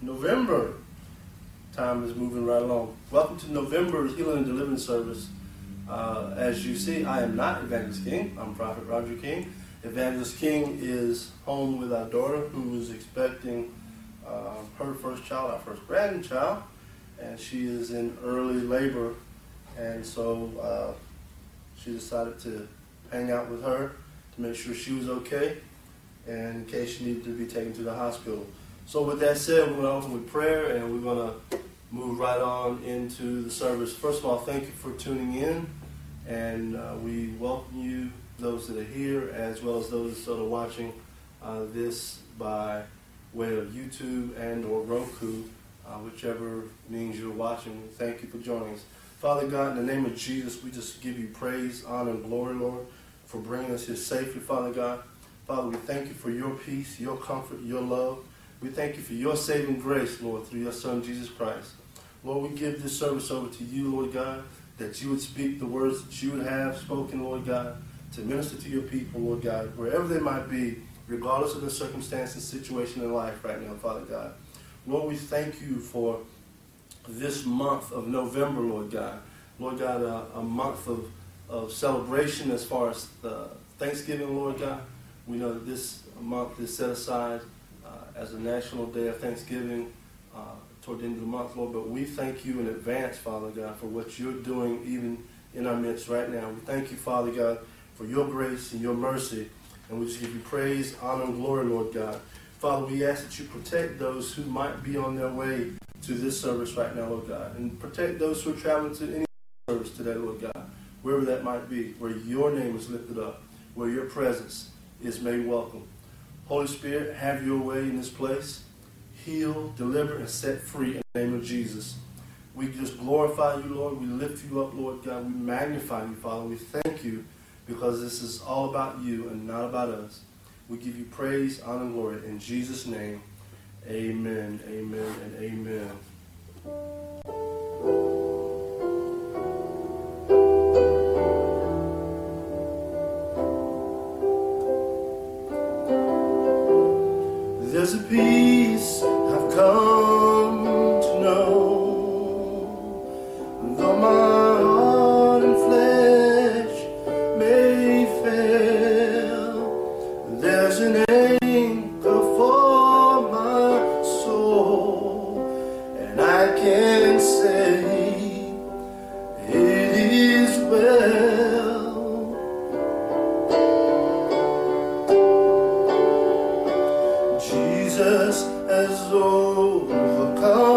November. Time is moving right along. Welcome to November's Healing and Deliverance Service. Uh, as you see, I am not Evangelist King. I'm Prophet Roger King. Evangelist King is home with our daughter who is expecting uh, her first child, our first grandchild, and she is in early labor. And so uh, she decided to hang out with her to make sure she was okay and in case she needed to be taken to the hospital. So with that said, we're going to open with prayer and we're going to move right on into the service. First of all, thank you for tuning in, and uh, we welcome you, those that are here, as well as those that are watching uh, this by way of YouTube and or Roku, uh, whichever means you're watching. Thank you for joining us. Father God, in the name of Jesus, we just give you praise, honor, and glory, Lord, for bringing us here safely, Father God. Father, we thank you for your peace, your comfort, your love. We thank you for your saving grace, Lord, through your Son, Jesus Christ. Lord, we give this service over to you, Lord God, that you would speak the words that you would have spoken, Lord God, to minister to your people, Lord God, wherever they might be, regardless of the circumstances, situation in life right now, Father God. Lord, we thank you for this month of November, Lord God. Lord God, uh, a month of, of celebration as far as uh, Thanksgiving, Lord God. We know that this month is set aside as a national day of Thanksgiving uh, toward the end of the month, Lord. But we thank you in advance, Father God, for what you're doing even in our midst right now. We thank you, Father God, for your grace and your mercy. And we just give you praise, honor, and glory, Lord God. Father, we ask that you protect those who might be on their way to this service right now, Lord God. And protect those who are traveling to any service today, Lord God, wherever that might be, where your name is lifted up, where your presence is made welcome. Holy Spirit, have your way in this place. Heal, deliver, and set free in the name of Jesus. We just glorify you, Lord. We lift you up, Lord God. We magnify you, Father. We thank you because this is all about you and not about us. We give you praise, honor, and glory. In Jesus' name, amen, amen, and amen. Jesus has overcome.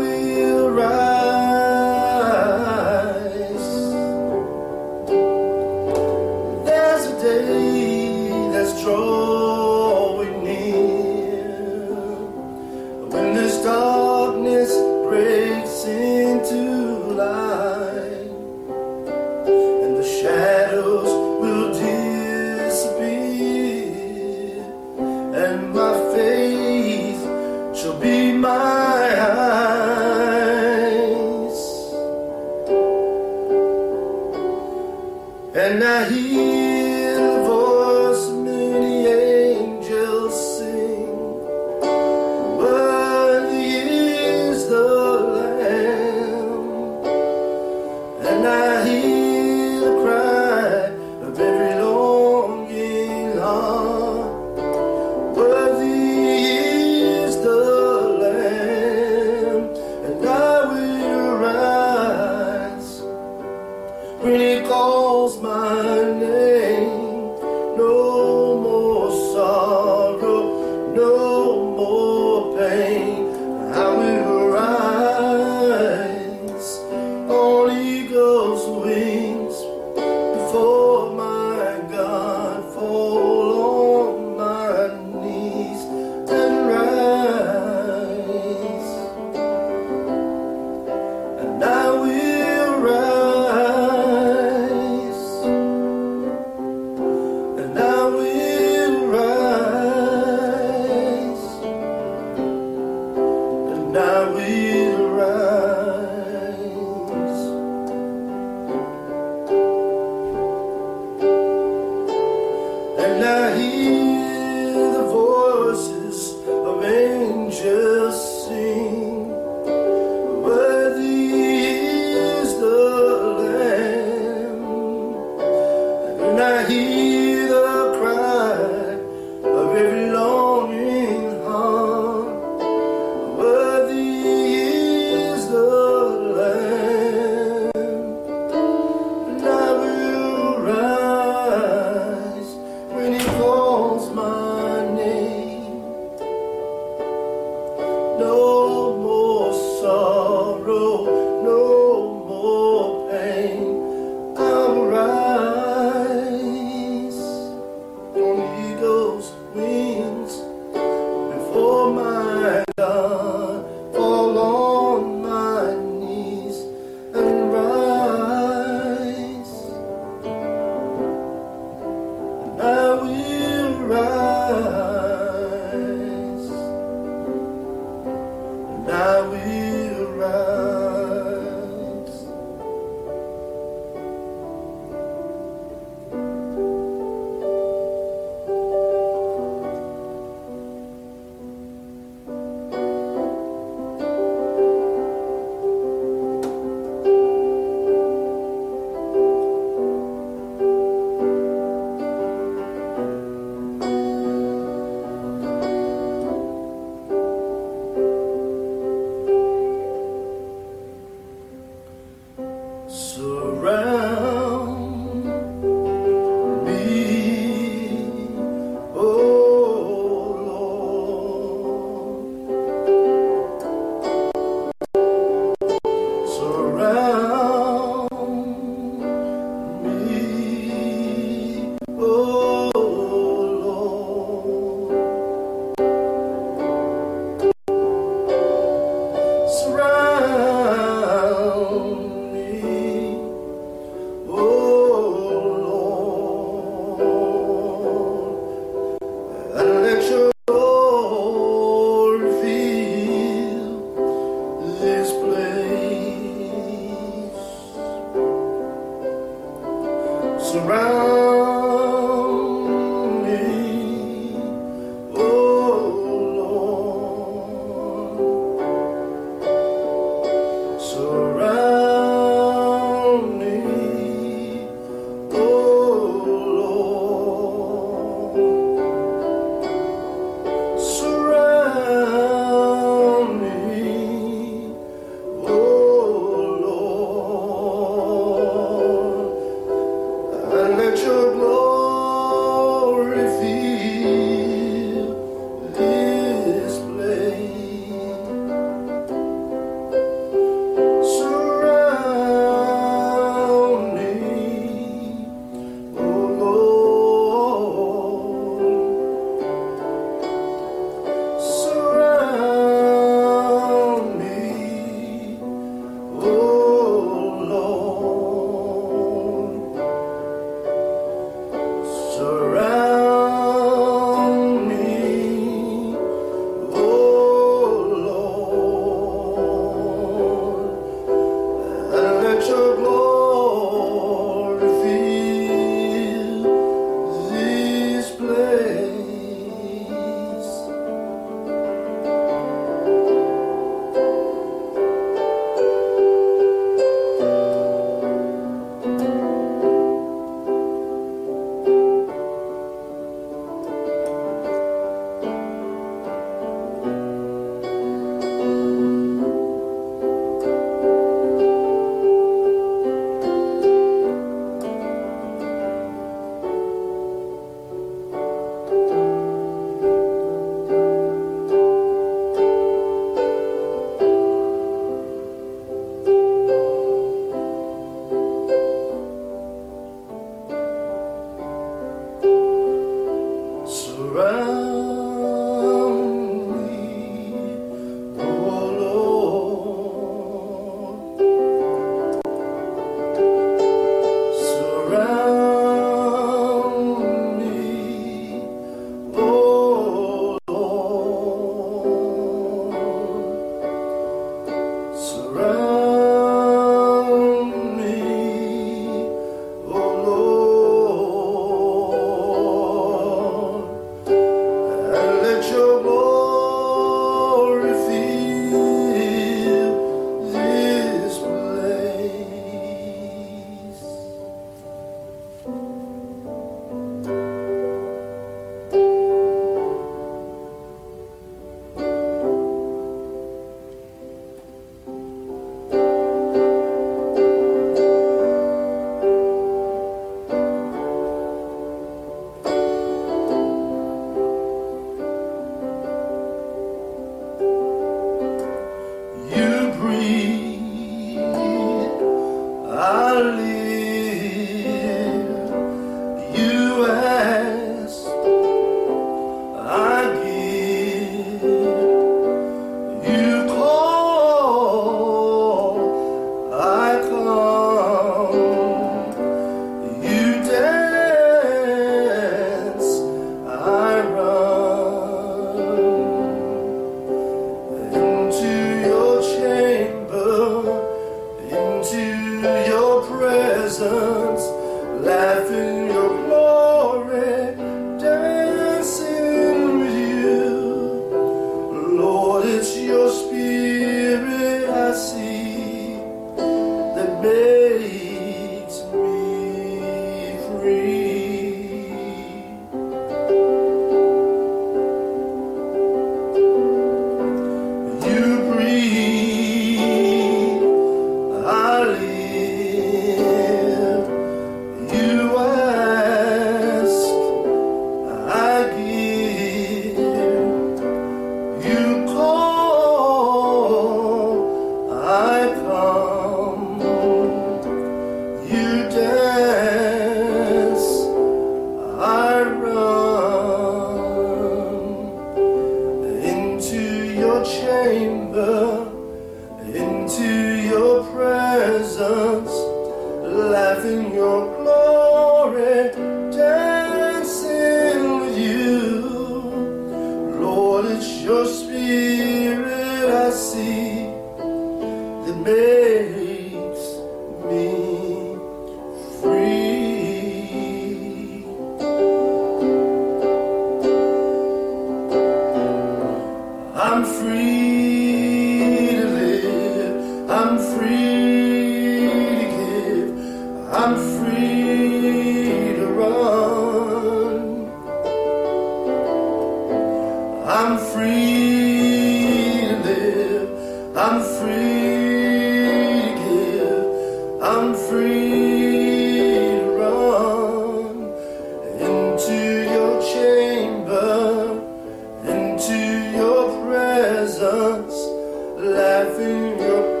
Laughing your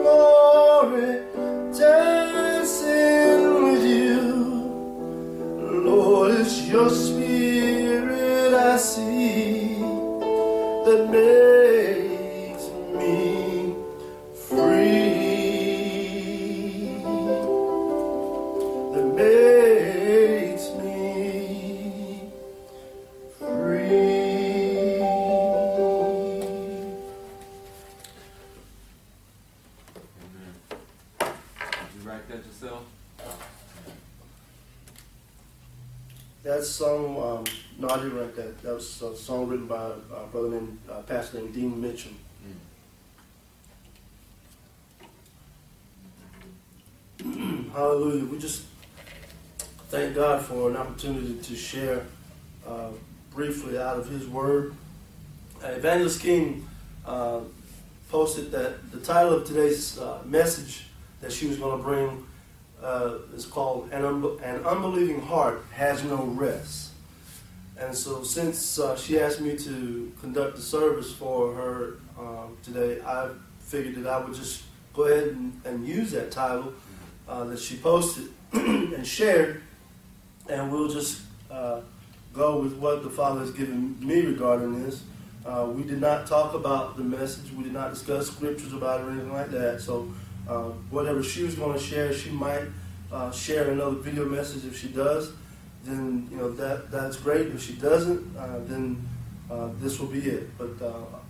Hallelujah. We just thank God for an opportunity to share uh, briefly out of His Word. Uh, Evangelist King uh, posted that the title of today's uh, message that she was going to bring uh, is called an, Unbe- an Unbelieving Heart Has No Rest. And so, since uh, she asked me to conduct the service for her um, today, I figured that I would just go ahead and, and use that title uh, that she posted and shared, and we'll just uh, go with what the Father has given me regarding this. Uh, we did not talk about the message. We did not discuss scriptures about it or anything like that. So, uh, whatever she was going to share, she might uh, share another video message. If she does, then you know that that's great. If she doesn't, uh, then this will be it. But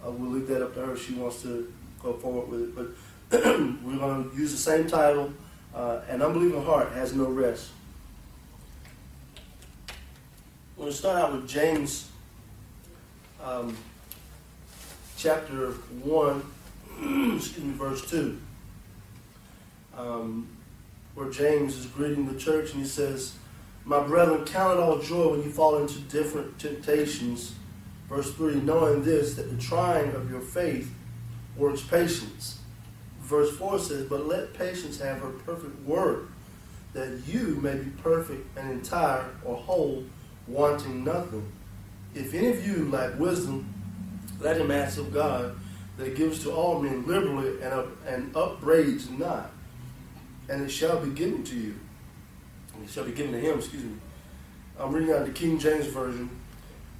I will leave that up to her. if She wants to go forward with it. But we're going to use the same title. Uh, An unbelieving heart has no rest. We're going to start out with James um, chapter 1, excuse me, verse 2, um, where James is greeting the church and he says, My brethren, count it all joy when you fall into different temptations. Verse 3, knowing this, that the trying of your faith works patience. Verse 4 says, But let patience have her perfect work, that you may be perfect and entire or whole, wanting nothing. If any of you lack wisdom, let him ask of God, that gives to all men liberally and, up, and upbraids not, and it shall be given to you. It shall be given to him, excuse me. I'm reading out the King James Version.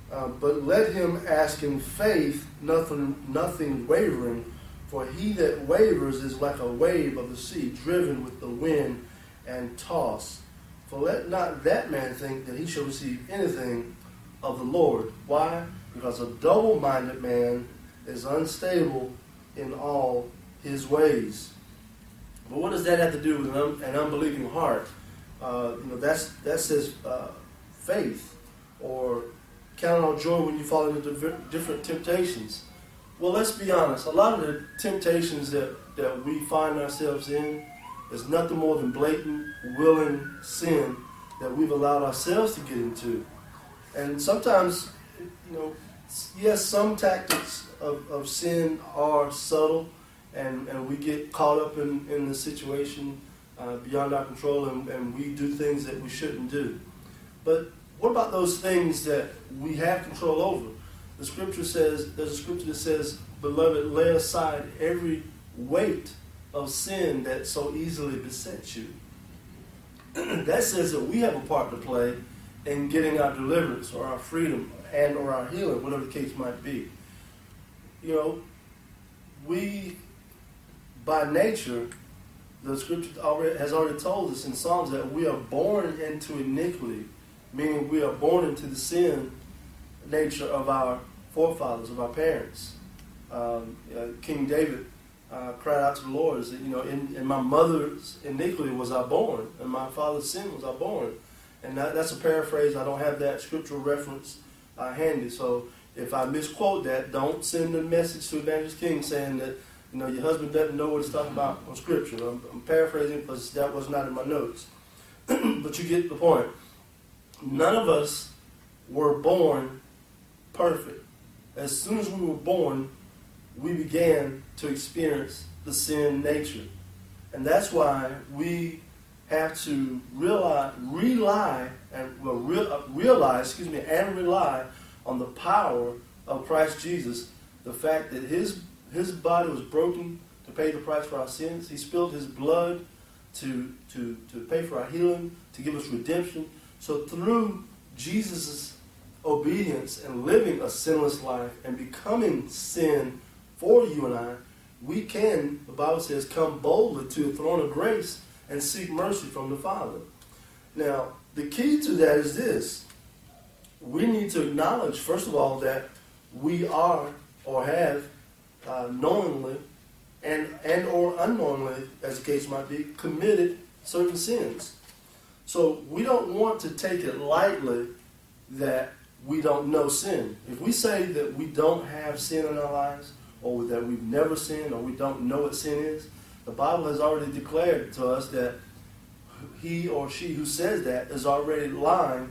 Uh, but let him ask in faith, nothing, nothing wavering, for he that wavers is like a wave of the sea, driven with the wind and tossed. For let not that man think that he shall receive anything of the Lord. Why? Because a double minded man is unstable in all his ways. But what does that have to do with an, un- an unbelieving heart? Uh, you know, that's, that says uh, faith or count on joy when you fall into diff- different temptations. Well, let's be honest. A lot of the temptations that, that we find ourselves in is nothing more than blatant, willing sin that we've allowed ourselves to get into. And sometimes, you know, yes, some tactics of, of sin are subtle, and, and we get caught up in, in the situation uh, beyond our control, and, and we do things that we shouldn't do. But what about those things that we have control over? The scripture says, there's a scripture that says, Beloved, lay aside every weight of sin that so easily besets you. that says that we have a part to play in getting our deliverance or our freedom and or our healing, whatever the case might be. You know, we, by nature, the scripture already, has already told us in Psalms that we are born into iniquity, meaning we are born into the sin nature of our forefathers, of our parents. Um, uh, King David uh, cried out to the Lord, said, you know, in, in, my mother's iniquity was I born, and my father's sin was I born. And that, that's a paraphrase. I don't have that scriptural reference uh, handy. So if I misquote that, don't send a message to Evangelist King saying that you know your husband doesn't know what he's talking about on scripture. I'm, I'm paraphrasing because that was not in my notes. but you get the point. None of us were born perfect. As soon as we were born, we began to experience the sin nature. And that's why we have to realize, rely, and well, real, uh, realize, excuse me, and rely on the power of Christ Jesus. The fact that his his body was broken to pay the price for our sins. He spilled his blood to to to pay for our healing, to give us redemption. So through Jesus' obedience and living a sinless life and becoming sin for you and I, we can, the Bible says, come boldly to the throne of grace and seek mercy from the Father. Now, the key to that is this. We need to acknowledge, first of all, that we are or have uh, knowingly and, and or unknowingly, as the case might be, committed certain sins. So we don't want to take it lightly that we don't know sin. If we say that we don't have sin in our lives, or that we've never sinned, or we don't know what sin is, the Bible has already declared to us that he or she who says that is already lying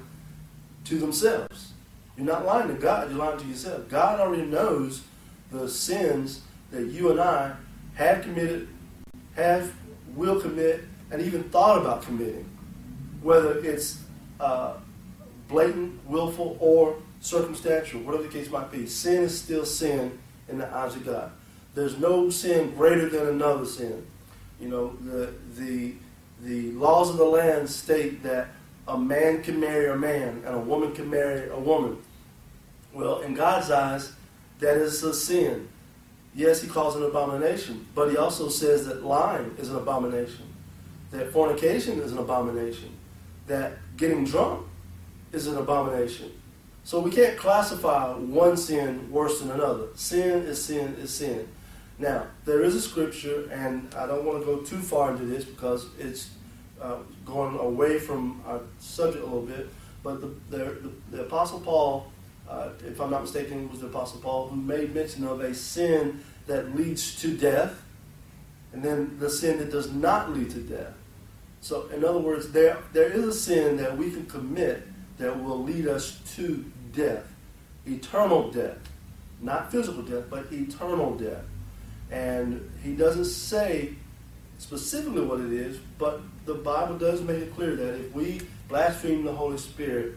to themselves. You're not lying to God, you're lying to yourself. God already knows the sins that you and I have committed, have, will commit, and even thought about committing. Whether it's uh, blatant, willful, or circumstantial, whatever the case might be, sin is still sin in the eyes of God. There's no sin greater than another sin. You know, the, the, the laws of the land state that a man can marry a man and a woman can marry a woman. Well, in God's eyes, that is a sin. Yes, he calls it an abomination, but he also says that lying is an abomination, that fornication is an abomination, that getting drunk is an abomination. So we can't classify one sin worse than another. Sin is sin is sin. Now, there is a scripture, and I don't want to go too far into this because it's uh, going away from our subject a little bit, but the, the, the, Apostle Paul, uh, if I'm not mistaken, was the Apostle Paul who made mention of a sin that leads to death, and then the sin that does not lead to death. So, in other words, there, there is a sin that we can commit that will lead us to death, eternal death. Not physical death, but eternal death. And he doesn't say specifically what it is, but the Bible does make it clear that if we blaspheme the Holy Spirit,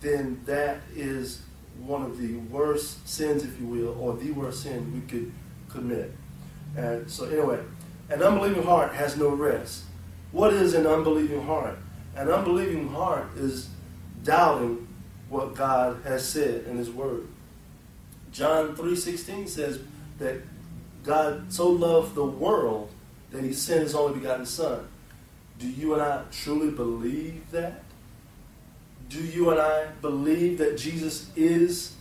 then that is one of the worst sins, if you will, or the worst sin we could commit. And so, anyway, an unbelieving heart has no rest. What is an unbelieving heart? An unbelieving heart is doubting what God has said in His Word. John 3.16 says that God so loved the world that He sent His only begotten Son. Do you and I truly believe that? Do you and I believe that Jesus is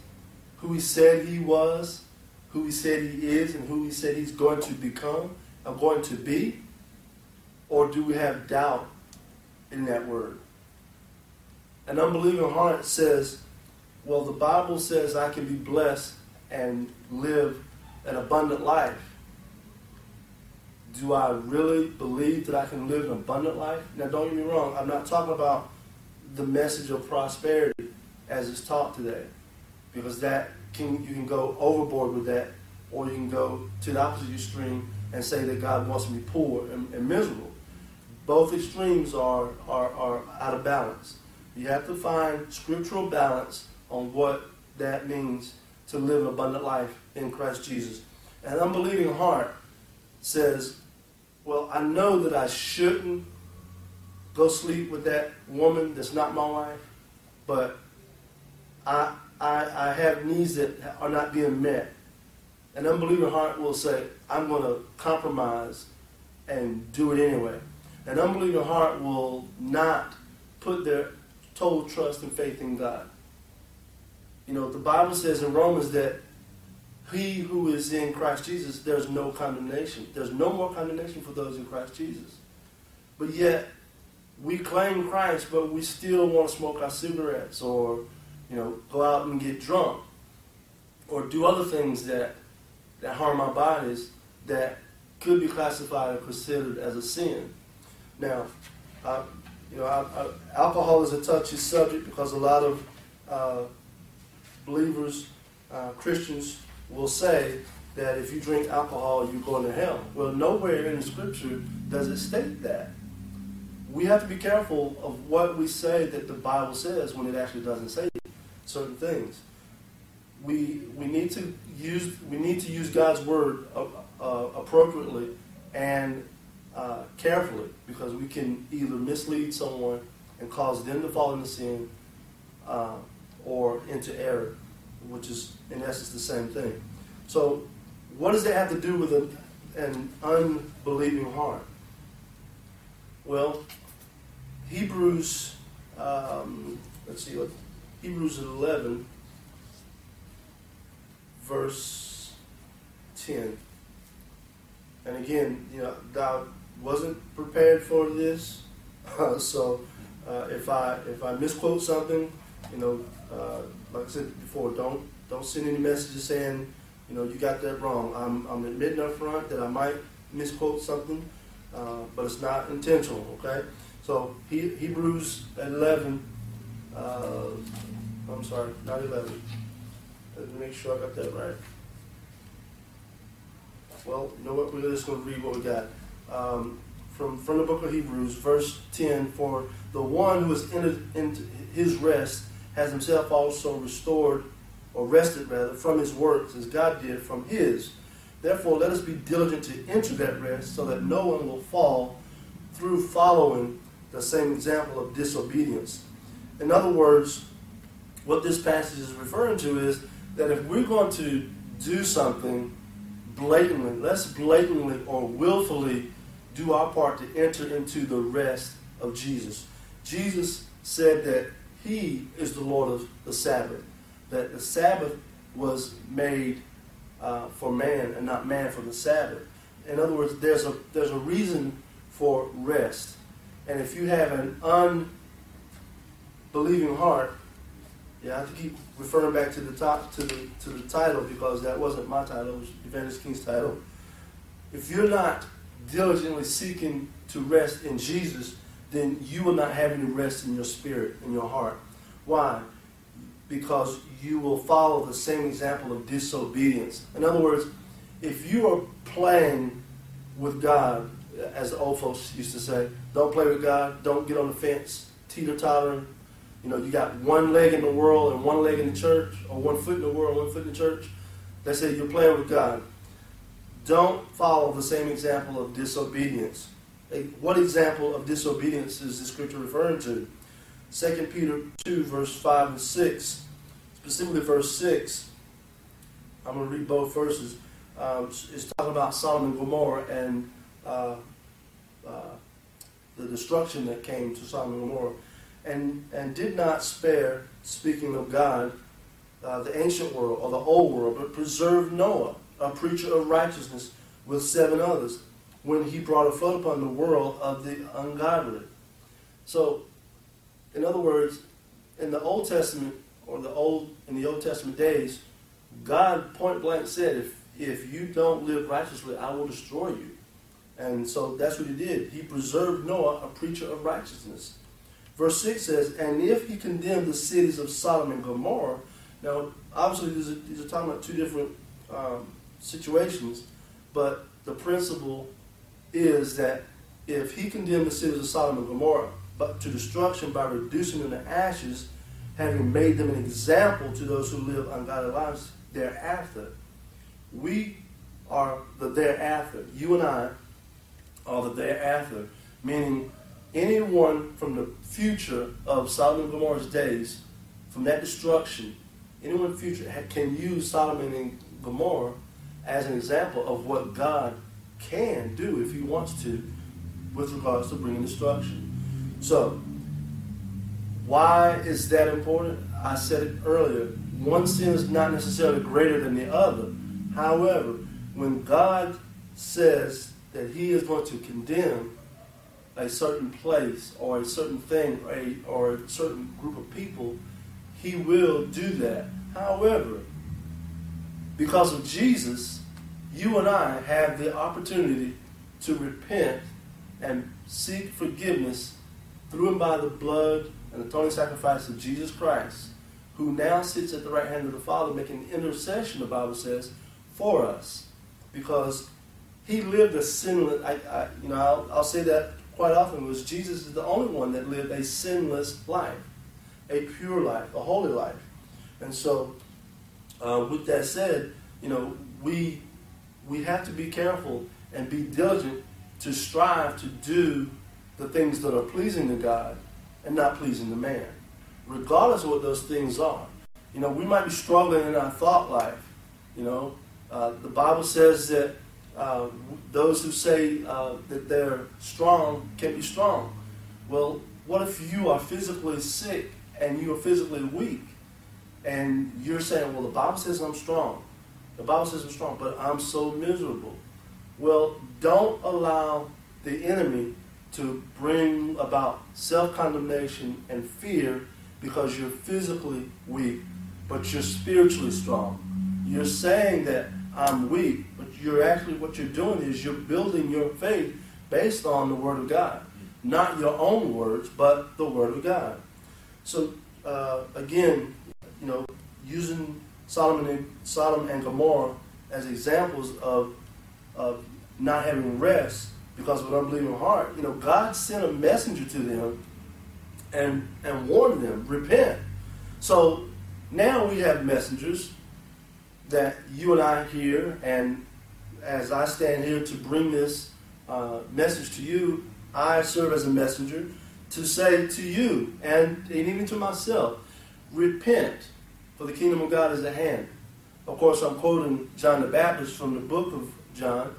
who He said He was, who He said He is, and who He said He's going to become or going to be? Or do we have doubt in that word? An unbelieving heart says, well, the Bible says I can be blessed and live an abundant life. Do I really believe that I can live an abundant life? Now, don't get me wrong, I'm not talking about the message of prosperity as it's taught today, because that can you can go overboard with that, or you can go to the opposite extreme and say that God wants me poor and, and miserable. Both extremes are, are, are out of balance. You have to find scriptural balance on what that means to live an abundant life in Christ Jesus. An unbelieving heart says, Well, I know that I shouldn't go sleep with that woman that's not my wife, but I, I, I have needs that are not being met. An unbelieving heart will say, I'm going to compromise and do it anyway. An unbelieving heart will not put their total trust and faith in God. You know, the Bible says in Romans that he who is in Christ Jesus, there's no condemnation. There's no more condemnation for those in Christ Jesus. But yet, we claim Christ, but we still want to smoke our cigarettes or, you know, go out and get drunk or do other things that, that harm our bodies that could be classified or considered as a sin. Now, uh, you know, I, I, alcohol is a touchy subject because a lot of uh, believers, uh, Christians, will say that if you drink alcohol, you're going to hell. Well, nowhere in the scripture does it state that. We have to be careful of what we say that the Bible says when it actually doesn't say certain things. We, we need to use we need to use God's word uh, uh, appropriately and uh, carefully because we can either mislead someone and cause them to fall into sin uh, or into error which is in essence the same thing. So, what does that have to do with an, an unbelieving heart? Well, Hebrews, um, let's see, what Hebrews 11, verse 10. And again, you know, I wasn't prepared for this, uh, so uh, if I if I misquote something, you know, uh, like I said before, don't don't send any messages saying, you know, you got that wrong. I'm, I'm admitting up front that I might misquote something, uh, but it's not intentional. Okay, so he, Hebrews 11. Uh, I'm sorry, not 11. Let me make sure I got that right. Well, you know what? We're just going to read what we got. Um, from, from the book of Hebrews, verse 10 For the one who has entered into his rest has himself also restored, or rested rather, from his works, as God did from his. Therefore, let us be diligent to enter that rest, so that no one will fall through following the same example of disobedience. In other words, what this passage is referring to is that if we're going to do something blatantly, let's blatantly or willfully do our part to enter into the rest of Jesus. Jesus said that he is the Lord of the Sabbath. That the Sabbath was made uh, for man and not man for the Sabbath. In other words, there's a there's a reason for rest. And if you have an unbelieving heart, yeah, I have to keep referring back to the top to the to the title because that wasn't my title, it was Evangelist King's title. If you're not diligently seeking to rest in Jesus, then you will not have any rest in your spirit, in your heart. Why? Because you will follow the same example of disobedience. In other words, if you are playing with God, as the old folks used to say, don't play with God, don't get on the fence, teeter tottering. You know, you got one leg in the world and one leg in the church, or one foot in the world, one foot in the church. They say you're playing with God. Don't follow the same example of disobedience what example of disobedience is the scripture referring to? 2 Peter 2, verse 5 and 6, specifically verse 6. I'm going to read both verses. Um, it's talking about Sodom and Gomorrah and uh, uh, the destruction that came to Sodom and Gomorrah. And, and did not spare, speaking of God, uh, the ancient world or the old world, but preserved Noah, a preacher of righteousness, with seven others when he brought a flood upon the world of the ungodly. So, in other words, in the Old Testament or the old in the Old Testament days, God point blank said, if if you don't live righteously, I will destroy you. And so that's what he did. He preserved Noah, a preacher of righteousness. Verse 6 says, And if he condemned the cities of Sodom and Gomorrah, now obviously these are, these are talking about two different um, situations, but the principle is that if he condemned the cities of Sodom and Gomorrah but to destruction by reducing them to ashes, having made them an example to those who live ungodly lives thereafter, we are the thereafter. You and I are the thereafter, meaning anyone from the future of Sodom and Gomorrah's days, from that destruction, anyone future can use Sodom and Gomorrah as an example of what God can do if He wants to with regards to bringing destruction. So, why is that important? I said it earlier. One sin is not necessarily greater than the other. However, when God says that He is going to condemn a certain place or a certain thing or a, or a certain group of people, He will do that. However, because of Jesus, you and I have the opportunity to repent and seek forgiveness through and by the blood and atoning sacrifice of Jesus Christ, who now sits at the right hand of the Father making intercession, the Bible says, for us. Because he lived a sinless, I, I, you know, I'll, I'll say that quite often, was Jesus is the only one that lived a sinless life, a pure life, a holy life. And so, uh, with that said, you know, we we have to be careful and be diligent to strive to do the things that are pleasing to God and not pleasing to man, regardless of what those things are. You know, we might be struggling in our thought life. You know, uh, the Bible says that uh, those who say uh, that they're strong can be strong. Well, what if you are physically sick and you are physically weak, and you're saying, "Well, the Bible says I'm strong." The Bible says I'm strong, but I'm so miserable. Well, don't allow the enemy to bring about self condemnation and fear because you're physically weak, but you're spiritually strong. You're saying that I'm weak, but you're actually, what you're doing is you're building your faith based on the Word of God. Not your own words, but the Word of God. So, uh, again, you know, using Solomon and, and Gomorrah as examples of, of not having rest because of an unbelieving heart. You know, God sent a messenger to them and, and warned them, repent. So now we have messengers that you and I hear, and as I stand here to bring this uh, message to you, I serve as a messenger to say to you and, and even to myself, repent for the kingdom of God is at hand. Of course, I'm quoting John the Baptist from the book of John.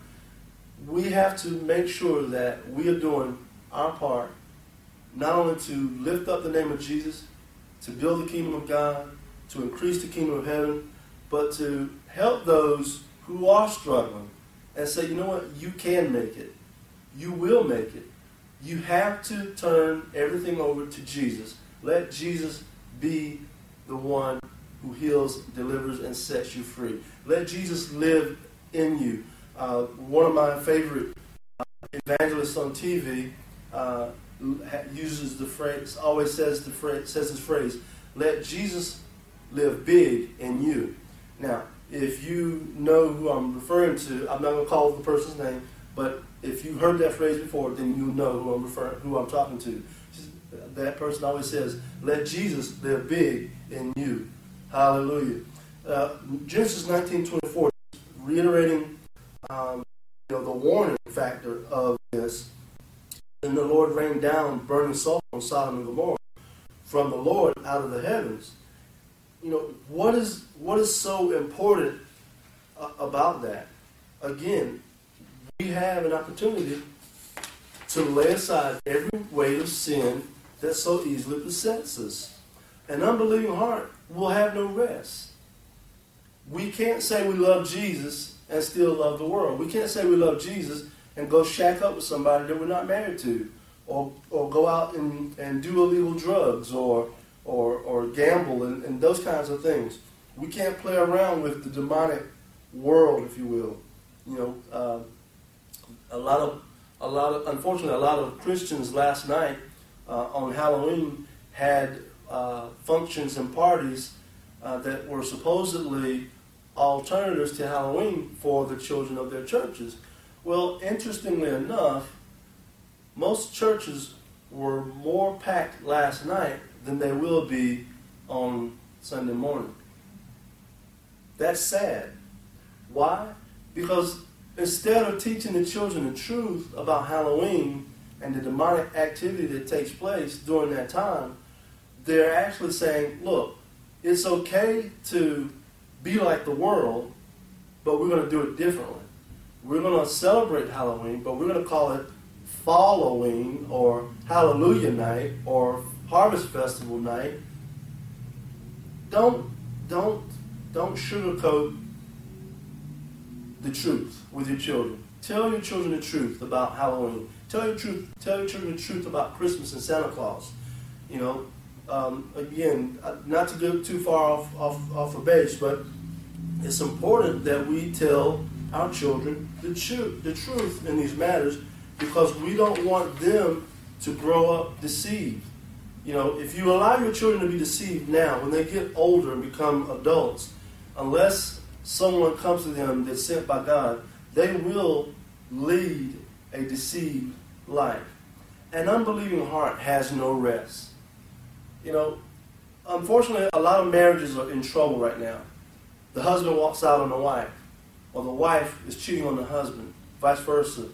We have to make sure that we are doing our part, not only to lift up the name of Jesus, to build the kingdom of God, to increase the kingdom of heaven, but to help those who are struggling and say, you know what, you can make it. You will make it. You have to turn everything over to Jesus. Let Jesus be the one who heals, delivers, and sets you free. Let Jesus live in you. Uh, one of my favorite uh, evangelists on TV uh, uses the phrase, always says the phrase, says this phrase, "Let Jesus live big in you." Now, if you know who I'm referring to, I'm not going to call the person's name, but if you heard that phrase before, then you know who I'm referring, who I'm talking to. That person always says, "Let Jesus live big in you." Hallelujah. Uh, Genesis 19:24, reiterating um, you know, the warning factor of this. And the Lord rained down burning sulfur on Sodom and Gomorrah from the Lord out of the heavens. You know what is what is so important uh, about that? Again, we have an opportunity to lay aside every weight of sin that so easily besets us. An unbelieving heart will have no rest. We can't say we love Jesus and still love the world. We can't say we love Jesus and go shack up with somebody that we're not married to, or, or go out and, and do illegal drugs, or, or, or gamble, and, and those kinds of things. We can't play around with the demonic world, if you will. You know, uh, a lot of, a lot of, unfortunately, a lot of Christians last night uh, on Halloween had uh, functions and parties uh, that were supposedly alternatives to Halloween for the children of their churches. Well, interestingly enough, most churches were more packed last night than they will be on Sunday morning. That's sad. Why? Because instead of teaching the children the truth about Halloween and the demonic activity that takes place during that time, they're actually saying, look, it's okay to be like the world, but we're going to do it differently. We're going to celebrate Halloween, but we're going to call it Following or Hallelujah Night or Harvest Festival Night. Don't don't don't sugarcoat the truth with your children. Tell your children the truth about Halloween. Tell your truth. Tell your children the truth about Christmas and Santa Claus. You know, um, again, uh, not to go too far off off off a base, but it's important that we tell our children the truth, the truth in these matters, because we don't want them to grow up deceived. You know, if you allow your children to be deceived now, when they get older and become adults, unless someone comes to them that's sent by God, they will lead a deceived life. An unbelieving heart has no rest. You know, unfortunately, a lot of marriages are in trouble right now. The husband walks out on the wife, or the wife is cheating on the husband, vice versa.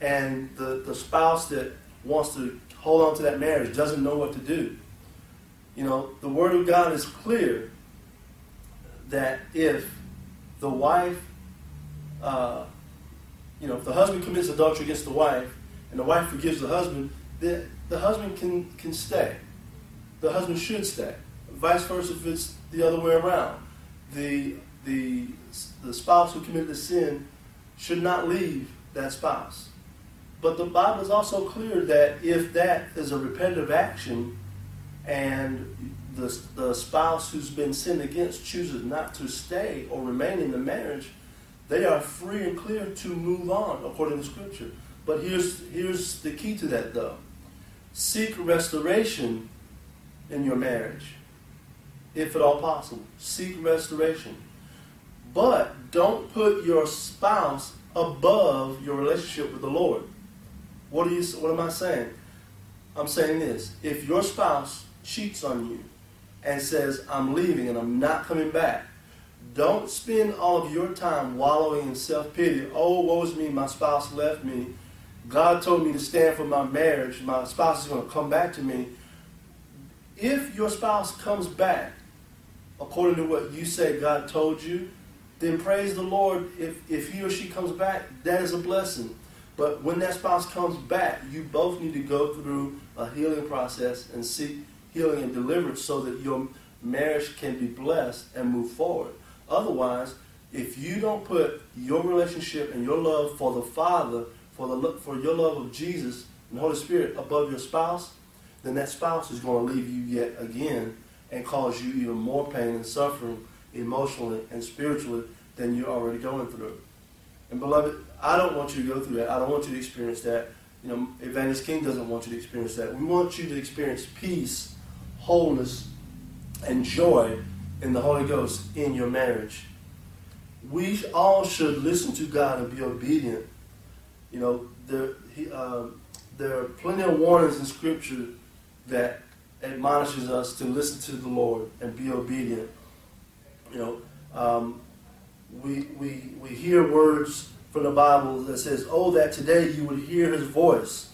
And the, the spouse that wants to hold on to that marriage doesn't know what to do. You know, the Word of God is clear that if the wife, uh, you know, if the husband commits adultery against the wife and the wife forgives the husband, the, the husband can, can stay. The husband should stay. Vice versa if it's the other way around. The, the, the spouse who committed the sin should not leave that spouse. But the Bible is also clear that if that is a repetitive action and the, the spouse who's been sinned against chooses not to stay or remain in the marriage, they are free and clear to move on according to Scripture. But here's, here's the key to that, though seek restoration in your marriage, if at all possible. Seek restoration. But don't put your spouse above your relationship with the Lord. What, are you, what am I saying? I'm saying this. If your spouse cheats on you and says, I'm leaving and I'm not coming back, don't spend all of your time wallowing in self pity. Oh, woe is me, my spouse left me. God told me to stand for my marriage. My spouse is going to come back to me. If your spouse comes back according to what you say God told you, then praise the Lord. If, if he or she comes back, that is a blessing. But when that spouse comes back, you both need to go through a healing process and seek healing and deliverance so that your marriage can be blessed and move forward. Otherwise, if you don't put your relationship and your love for the Father, for the for your love of Jesus and the Holy Spirit above your spouse, then that spouse is going to leave you yet again and cause you even more pain and suffering emotionally and spiritually than you're already going through. And beloved, I don't want you to go through that. I don't want you to experience that. You know, Evangelist King doesn't want you to experience that. We want you to experience peace, wholeness, and joy in the Holy Ghost in your marriage. We all should listen to God and be obedient. You know, there, he, uh, there are plenty of warnings in Scripture that admonishes us to listen to the Lord and be obedient. You know, um, we, we, we hear words from the Bible that says, Oh, that today you would hear his voice.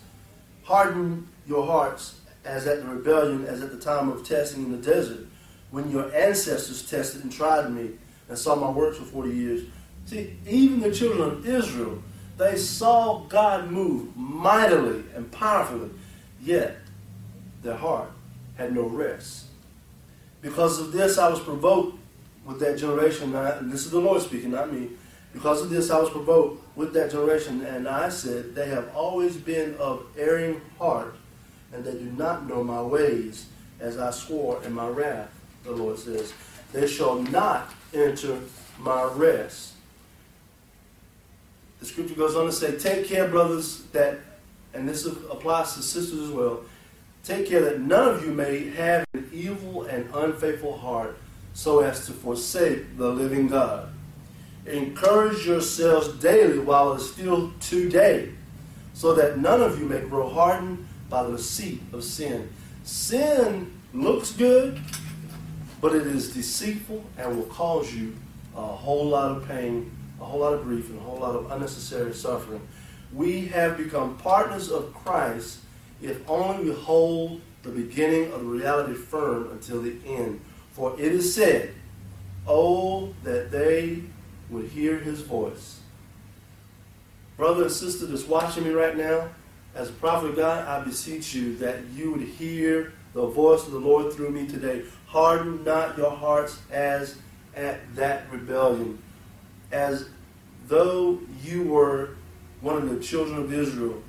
Harden your hearts as at the rebellion, as at the time of testing in the desert, when your ancestors tested and tried me and saw my works for 40 years. See, even the children of Israel, they saw God move mightily and powerfully, yet their heart had no rest. Because of this, I was provoked with that generation, this is the Lord speaking, not me. Because of this, I was provoked with that generation, and I said, They have always been of erring heart, and they do not know my ways, as I swore in my wrath, the Lord says. They shall not enter my rest. The scripture goes on to say, Take care, brothers, that, and this applies to sisters as well, take care that none of you may have an evil and unfaithful heart so as to forsake the living God. Encourage yourselves daily while it is still today, so that none of you may grow hardened by the deceit of sin. Sin looks good, but it is deceitful and will cause you a whole lot of pain, a whole lot of grief, and a whole lot of unnecessary suffering. We have become partners of Christ if only we hold the beginning of the reality firm until the end. For it is said, Oh, that they would hear his voice. Brother and sister that's watching me right now, as a prophet of God, I beseech you that you would hear the voice of the Lord through me today. Harden not your hearts as at that rebellion, as though you were one of the children of Israel.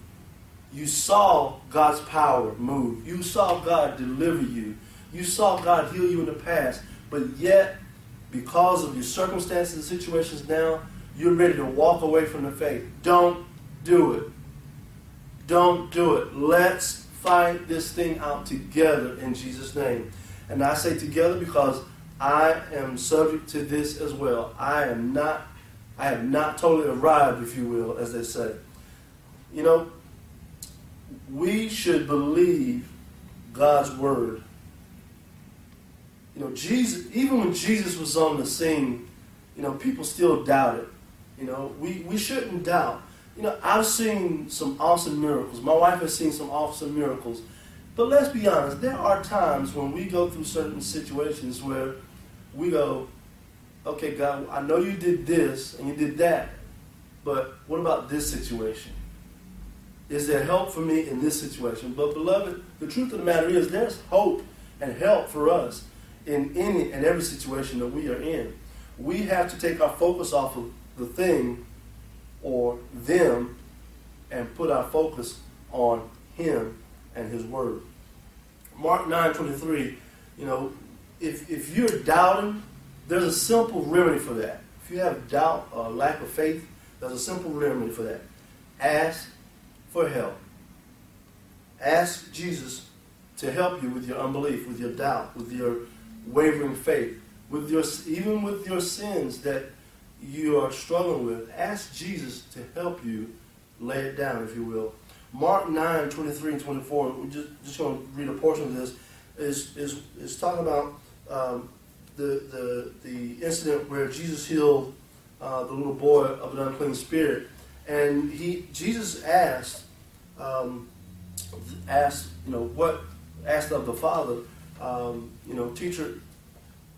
You saw God's power move. You saw God deliver you. You saw God heal you in the past. But yet, because of your circumstances and situations now, you're ready to walk away from the faith. Don't do it. Don't do it. Let's fight this thing out together in Jesus' name. And I say together because I am subject to this as well. I am not, I have not totally arrived, if you will, as they say. You know, we should believe God's word. You know, Jesus, even when Jesus was on the scene, you know, people still doubted. You know, we, we shouldn't doubt. You know, I've seen some awesome miracles. My wife has seen some awesome miracles. But let's be honest, there are times when we go through certain situations where we go, okay, God, I know you did this and you did that, but what about this situation? Is there help for me in this situation? But, beloved, the truth of the matter is there's hope and help for us in any and every situation that we are in. We have to take our focus off of the thing or them and put our focus on Him and His Word. Mark 9 23, you know, if, if you're doubting, there's a simple remedy for that. If you have doubt or lack of faith, there's a simple remedy for that. Ask for help. Ask Jesus to help you with your unbelief, with your doubt, with your wavering faith, with your even with your sins that you are struggling with. Ask Jesus to help you lay it down, if you will. Mark 9, 23 and 24, we're just, just going to read a portion of this, is, is, is talking about um, the, the, the incident where Jesus healed uh, the little boy of an unclean spirit. And he Jesus asked, um, asked, you know, what, asked of the father, um, you know, teacher,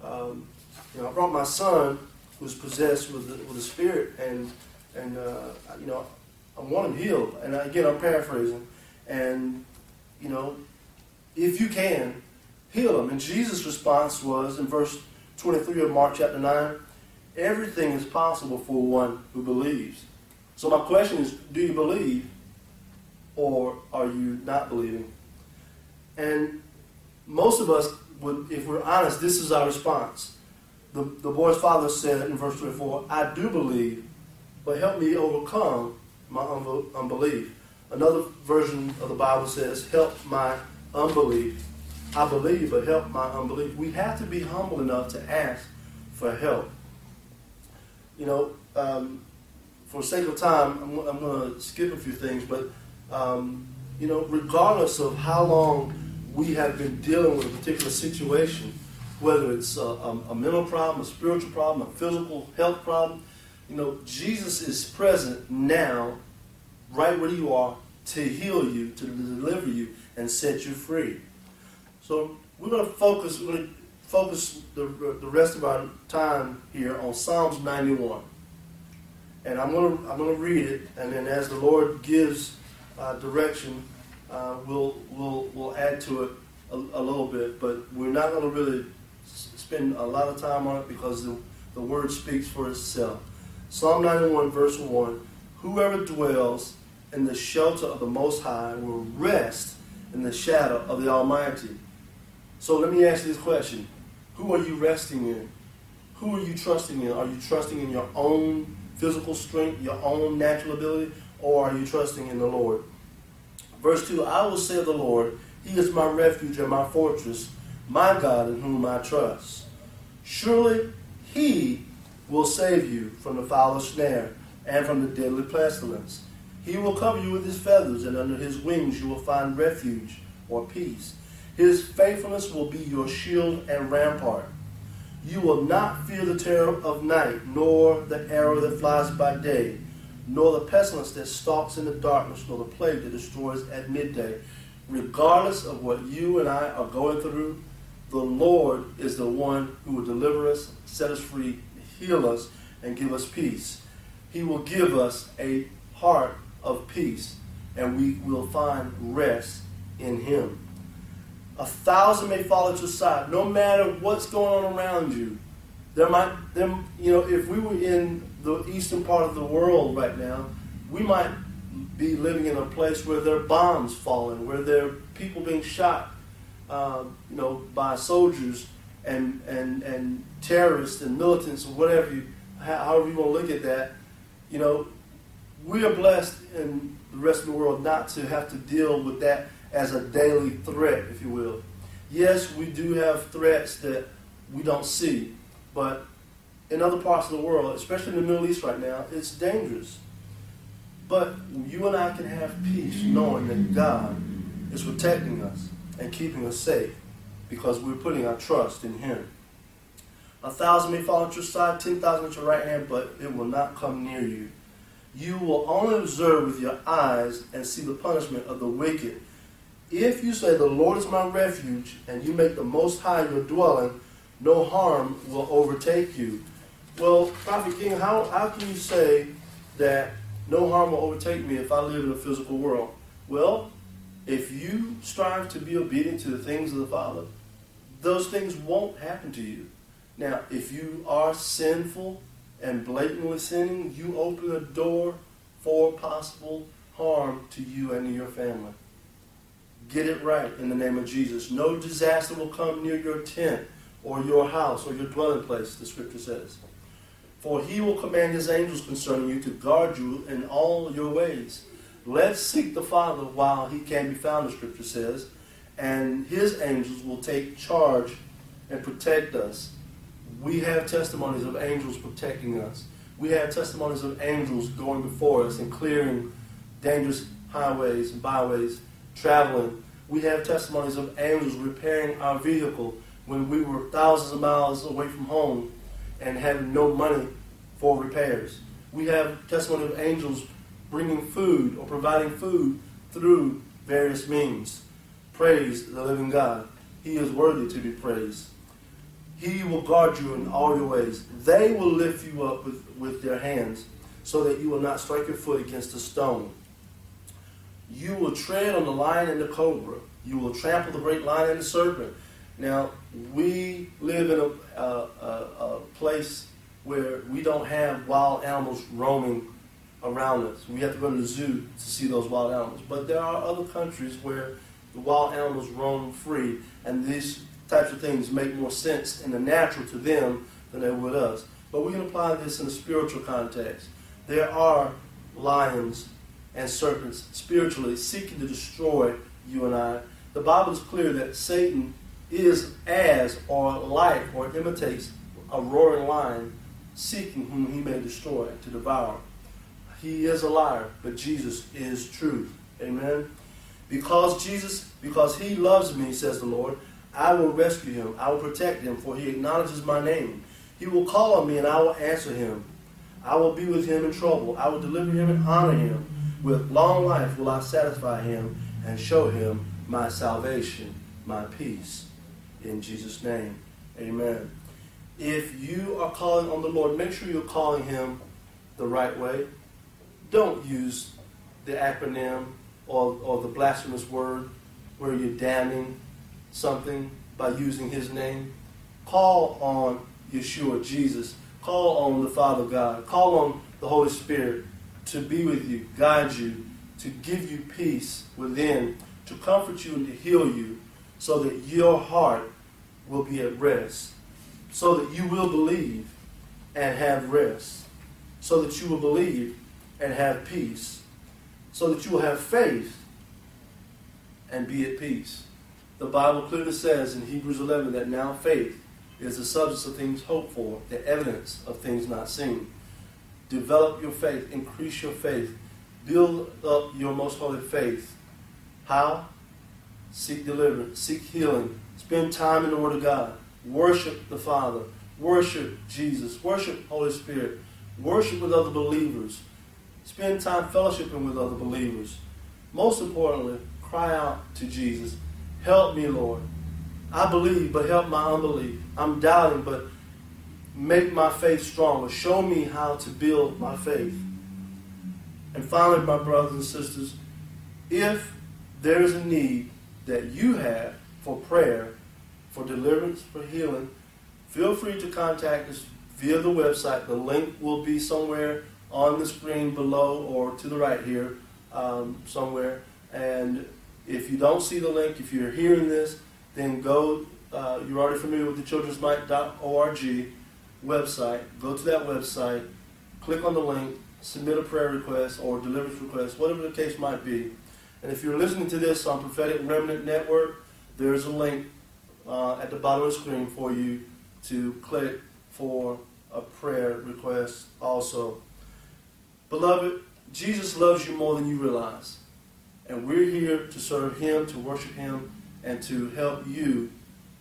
um, you know, I brought my son who's possessed with the, with the spirit, and and uh, you know, I want him healed. And again, I'm paraphrasing, and you know, if you can, heal him. And Jesus' response was in verse 23 of Mark chapter 9, everything is possible for one who believes. So my question is, do you believe, or are you not believing? And most of us would, if we're honest, this is our response. The, the boy's father said in verse 24, I do believe, but help me overcome my unbelief. Another version of the Bible says, Help my unbelief. I believe, but help my unbelief. We have to be humble enough to ask for help. You know, um, for sake of time, I'm, I'm going to skip a few things, but, um, you know, regardless of how long we have been dealing with a particular situation, whether it's a, a, a mental problem, a spiritual problem, a physical health problem, you know, Jesus is present now, right where you are, to heal you, to deliver you, and set you free. So we're going to focus. We're going to focus the, the rest of our time here on Psalms 91, and I'm going to I'm going to read it, and then as the Lord gives uh, direction, uh, we'll we'll we'll add to it a, a little bit. But we're not going to really spend a lot of time on it because the, the word speaks for itself. Psalm 91, verse 1 Whoever dwells in the shelter of the Most High will rest in the shadow of the Almighty. So let me ask you this question Who are you resting in? Who are you trusting in? Are you trusting in your own physical strength, your own natural ability, or are you trusting in the Lord? Verse 2 I will say of the Lord, He is my refuge and my fortress, my God in whom I trust. Surely He will save you from the foul snare and from the deadly pestilence. He will cover you with his feathers, and under his wings you will find refuge or peace. His faithfulness will be your shield and rampart. You will not fear the terror of night, nor the arrow that flies by day, nor the pestilence that stalks in the darkness, nor the plague that destroys at midday. Regardless of what you and I are going through, the Lord is the one who will deliver us, set us free, heal us, and give us peace. He will give us a heart of peace, and we will find rest in Him. A thousand may fall at your side, no matter what's going on around you. There might, them, you know, if we were in the eastern part of the world right now, we might be living in a place where there are bombs falling, where there are people being shot, uh, you know, by soldiers and, and, and terrorists and militants or whatever you, however you want to look at that. You know, we are blessed in the rest of the world not to have to deal with that as a daily threat, if you will. Yes, we do have threats that we don't see, but in other parts of the world, especially in the Middle East right now, it's dangerous. But you and I can have peace knowing that God is protecting us and keeping us safe because we're putting our trust in Him. A thousand may fall at your side, ten thousand at your right hand, but it will not come near you. You will only observe with your eyes and see the punishment of the wicked. If you say, The Lord is my refuge, and you make the Most High your dwelling, no harm will overtake you. Well, Prophet King, how, how can you say that no harm will overtake me if I live in a physical world? Well, if you strive to be obedient to the things of the Father, those things won't happen to you. Now, if you are sinful and blatantly sinning, you open a door for possible harm to you and to your family. Get it right in the name of Jesus. No disaster will come near your tent or your house or your dwelling place, the scripture says. For he will command his angels concerning you to guard you in all your ways. Let's seek the Father while he can be found, the scripture says, and his angels will take charge and protect us. We have testimonies of angels protecting us. We have testimonies of angels going before us and clearing dangerous highways and byways, traveling. We have testimonies of angels repairing our vehicle when we were thousands of miles away from home and having no money for repairs. We have testimony of angels bringing food or providing food through various means. Praise the living God. He is worthy to be praised. He will guard you in all your ways. They will lift you up with, with their hands so that you will not strike your foot against a stone. You will tread on the lion and the cobra. You will trample the great lion and the serpent. Now, we live in a, a, a, a place where we don't have wild animals roaming around us. We have to go to the zoo to see those wild animals. But there are other countries where the wild animals roam free, and these types of things make more sense in the natural to them than they would us. But we can apply this in a spiritual context. There are lions and serpents spiritually seeking to destroy you and I. The Bible is clear that Satan is as or like or imitates a roaring lion seeking whom he may destroy to devour. He is a liar, but Jesus is truth. Amen. Because Jesus, because he loves me, says the Lord, I will rescue him. I will protect him, for he acknowledges my name. He will call on me, and I will answer him. I will be with him in trouble. I will deliver him and honor him. With long life will I satisfy him and show him my salvation, my peace. In Jesus' name, amen. If you are calling on the Lord, make sure you're calling him the right way. Don't use the acronym or, or the blasphemous word where you're damning something by using his name. Call on Yeshua, Jesus. Call on the Father God. Call on the Holy Spirit to be with you, guide you, to give you peace within, to comfort you and to heal you, so that your heart will be at rest, so that you will believe and have rest, so that you will believe and have peace, so that you will have faith and be at peace. The Bible clearly says in Hebrews 11 that now faith is the substance of things hoped for, the evidence of things not seen. Develop your faith, increase your faith, build up your most holy faith. How? Seek deliverance, seek healing, spend time in the Word of God, worship the Father, worship Jesus, worship Holy Spirit, worship with other believers, spend time fellowshipping with other believers. Most importantly, cry out to Jesus Help me, Lord. I believe, but help my unbelief. I'm doubting, but make my faith stronger. Show me how to build my faith. And finally, my brothers and sisters, if there is a need that you have for prayer, for deliverance, for healing, feel free to contact us via the website. The link will be somewhere on the screen below or to the right here um, somewhere. And if you don't see the link, if you're hearing this, then go. Uh, you're already familiar with the childrensmite.org website. Go to that website, click on the link, submit a prayer request or deliverance request, whatever the case might be. And if you're listening to this on Prophetic Remnant Network, there's a link uh, at the bottom of the screen for you to click for a prayer request also. Beloved, Jesus loves you more than you realize. And we're here to serve Him, to worship Him, and to help you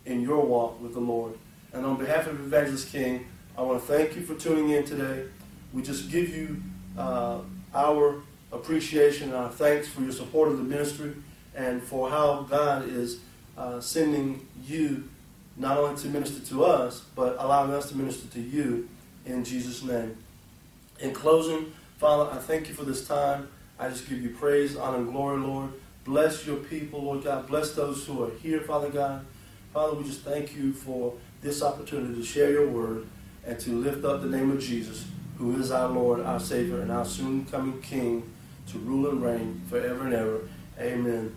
in your walk with the Lord. And on behalf of Evangelist King, I want to thank you for tuning in today. We just give you uh, our appreciation and our thanks for your support of the ministry and for how God is uh, sending you not only to minister to us, but allowing us to minister to you in Jesus' name. In closing, Father, I thank you for this time. I just give you praise, honor, and glory, Lord. Bless your people, Lord God. Bless those who are here, Father God. Father, we just thank you for this opportunity to share your word and to lift up the name of Jesus, who is our Lord, our Savior, and our soon coming King to rule and reign forever and ever. Amen.